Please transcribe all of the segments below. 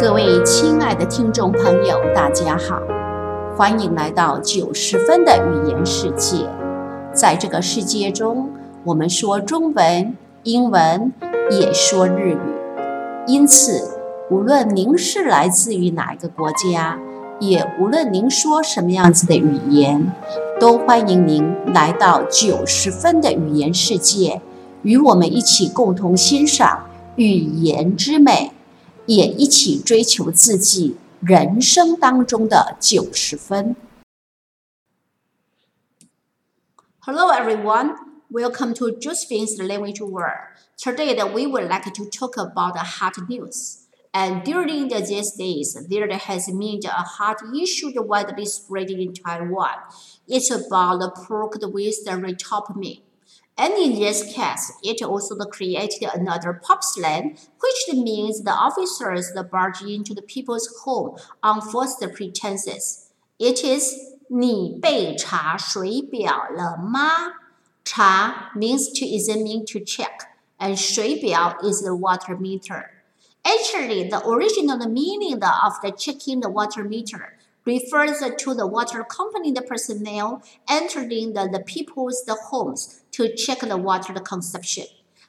各位亲爱的听众朋友，大家好，欢迎来到九十分的语言世界。在这个世界中，我们说中文、英文，也说日语。因此，无论您是来自于哪一个国家，也无论您说什么样子的语言，都欢迎您来到九十分的语言世界，与我们一起共同欣赏语言之美。也一起追求自己人生当中的九十分。Hello everyone, welcome to Josephine's Language World. Today we would like to talk about the hot news. And during these days, there has been a hot issue widely spreading in Taiwan. It's about the pork with the retopamine. And in this case, it also created another pop slang, which means the officers barge into the people's home on false pretenses. It is 你被查水表了吗？查 means to examine to check, and 水表 is the water meter. Actually, the original meaning of the checking the water meter refers to the water company the personnel entering the, the people's the homes to check the water consumption.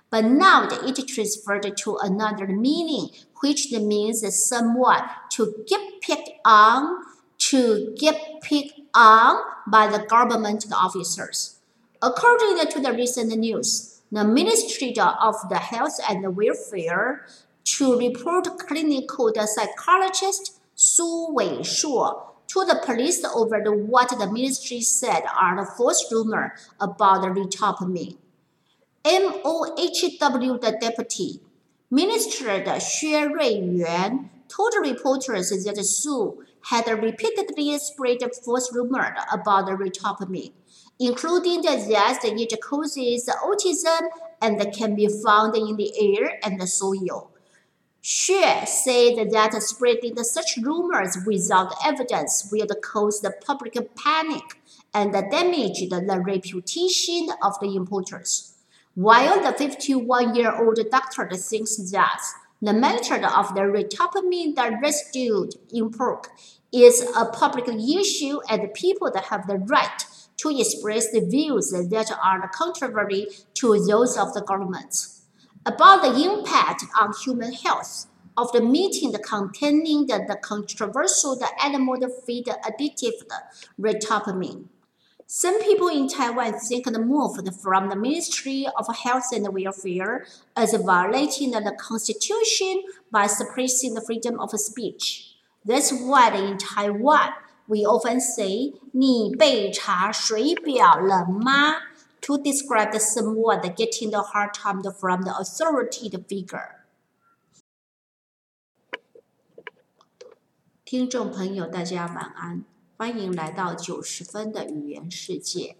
But now it transferred to another meaning, which means someone to get picked on, to get picked on by the government officers. According to the recent news, the Ministry of the Health and Welfare to report clinical psychologist Su Weishuo to the police over the, what the ministry said are the false rumor about the retopamine. MOHW, the deputy minister Xue Ruiyuan, told reporters that Su had repeatedly spread false rumors about the retopamine, including that it causes autism and can be found in the air and the soil. Xue said that spreading such rumors without evidence will cause the public panic and damage the reputation of the importers. While the 51-year-old doctor thinks that the matter of the retopamine residue in pork is a public issue and people that have the right to express the views that are contrary to those of the government about the impact on human health of the meeting containing the, the controversial the animal feed additive retopamine. Some people in Taiwan think the move from the Ministry of Health and Welfare as violating the Constitution by suppressing the freedom of speech. That's why in Taiwan we often say 你被查水表了吗? "。To describe the someone getting the hard time from the authoritative figure. 听众朋友，大家晚安，欢迎来到九十分的语言世界。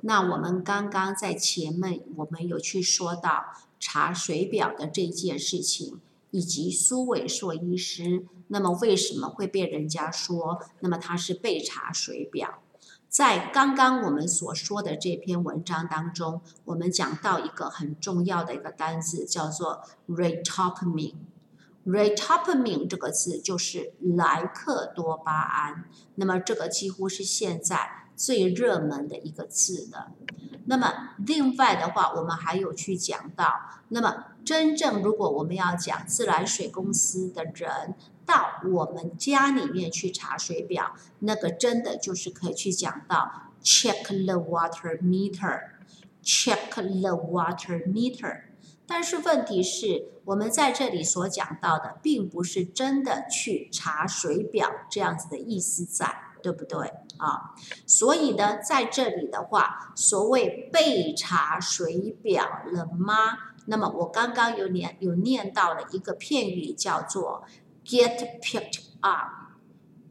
那我们刚刚在前面，我们有去说到查水表的这件事情，以及苏伟硕医师，那么为什么会被人家说，那么他是被查水表？在刚刚我们所说的这篇文章当中，我们讲到一个很重要的一个单词，叫做 retopamine。retopamine 这个字就是莱克多巴胺。那么这个几乎是现在最热门的一个字的。那么另外的话，我们还有去讲到，那么真正如果我们要讲自来水公司的人。到我们家里面去查水表，那个真的就是可以去讲到 check the water meter，check the water meter。但是问题是我们在这里所讲到的，并不是真的去查水表这样子的意思在，对不对啊？所以呢，在这里的话，所谓被查水表了吗？那么我刚刚有念有念到了一个片语，叫做。Get picked up,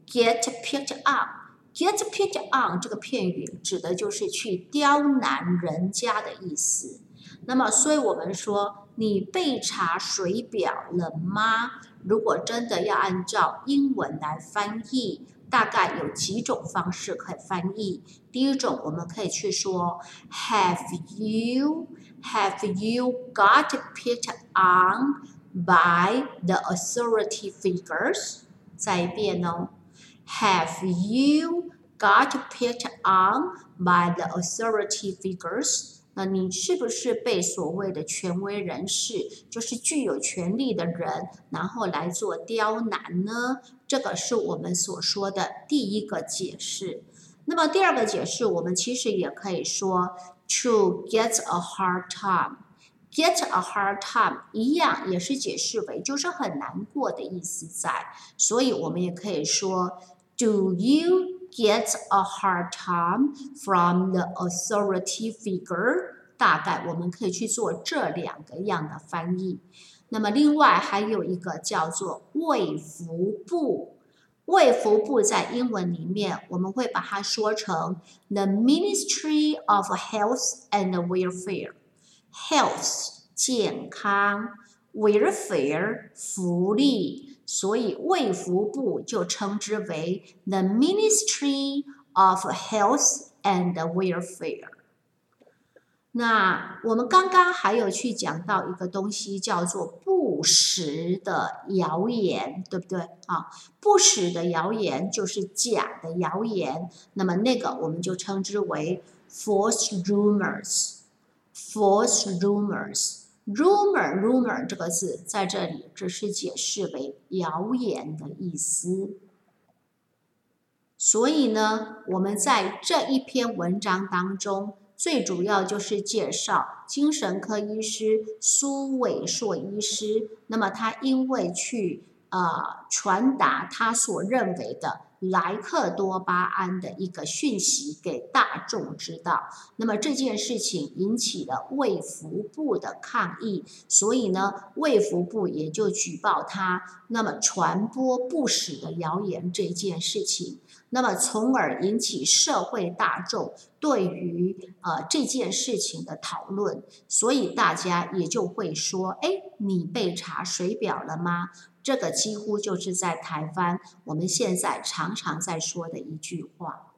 get picked up, get picked on 这个片语指的就是去刁难人家的意思。那么，所以我们说你被查水表了吗？如果真的要按照英文来翻译，大概有几种方式可以翻译。第一种，我们可以去说 Have you Have you got picked on by the authority figures。再一遍哦，Have you got picked on by the authority figures？那你是不是被所谓的权威人士，就是具有权力的人，然后来做刁难呢？这个是我们所说的第一个解释。那么第二个解释，我们其实也可以说，to get a hard time Get a hard time 一样也是解释为就是很难过的意思在，所以我们也可以说，do you get a hard time from the authority figure？大概我们可以去做这两个样的翻译。那么另外还有一个叫做卫福部。卫福部在英文里面，我们会把它说成 the Ministry of Health and Welfare。Health 健康，Welfare 福利，所以卫福部就称之为 the Ministry of Health and Welfare。那我们刚刚还有去讲到一个东西，叫做不实的谣言，对不对啊？不实的谣言就是假的谣言，那么那个我们就称之为 false rumors。False rumors，rumor，rumor 这个字在这里只是解释为谣言的意思。所以呢，我们在这一篇文章当中。最主要就是介绍精神科医师苏伟硕医师。那么他因为去呃传达他所认为的莱克多巴胺的一个讯息给大众知道，那么这件事情引起了卫福部的抗议，所以呢卫福部也就举报他，那么传播不实的谣言这件事情。那么，从而引起社会大众对于呃这件事情的讨论，所以大家也就会说：“哎，你被查水表了吗？”这个几乎就是在台湾我们现在常常在说的一句话。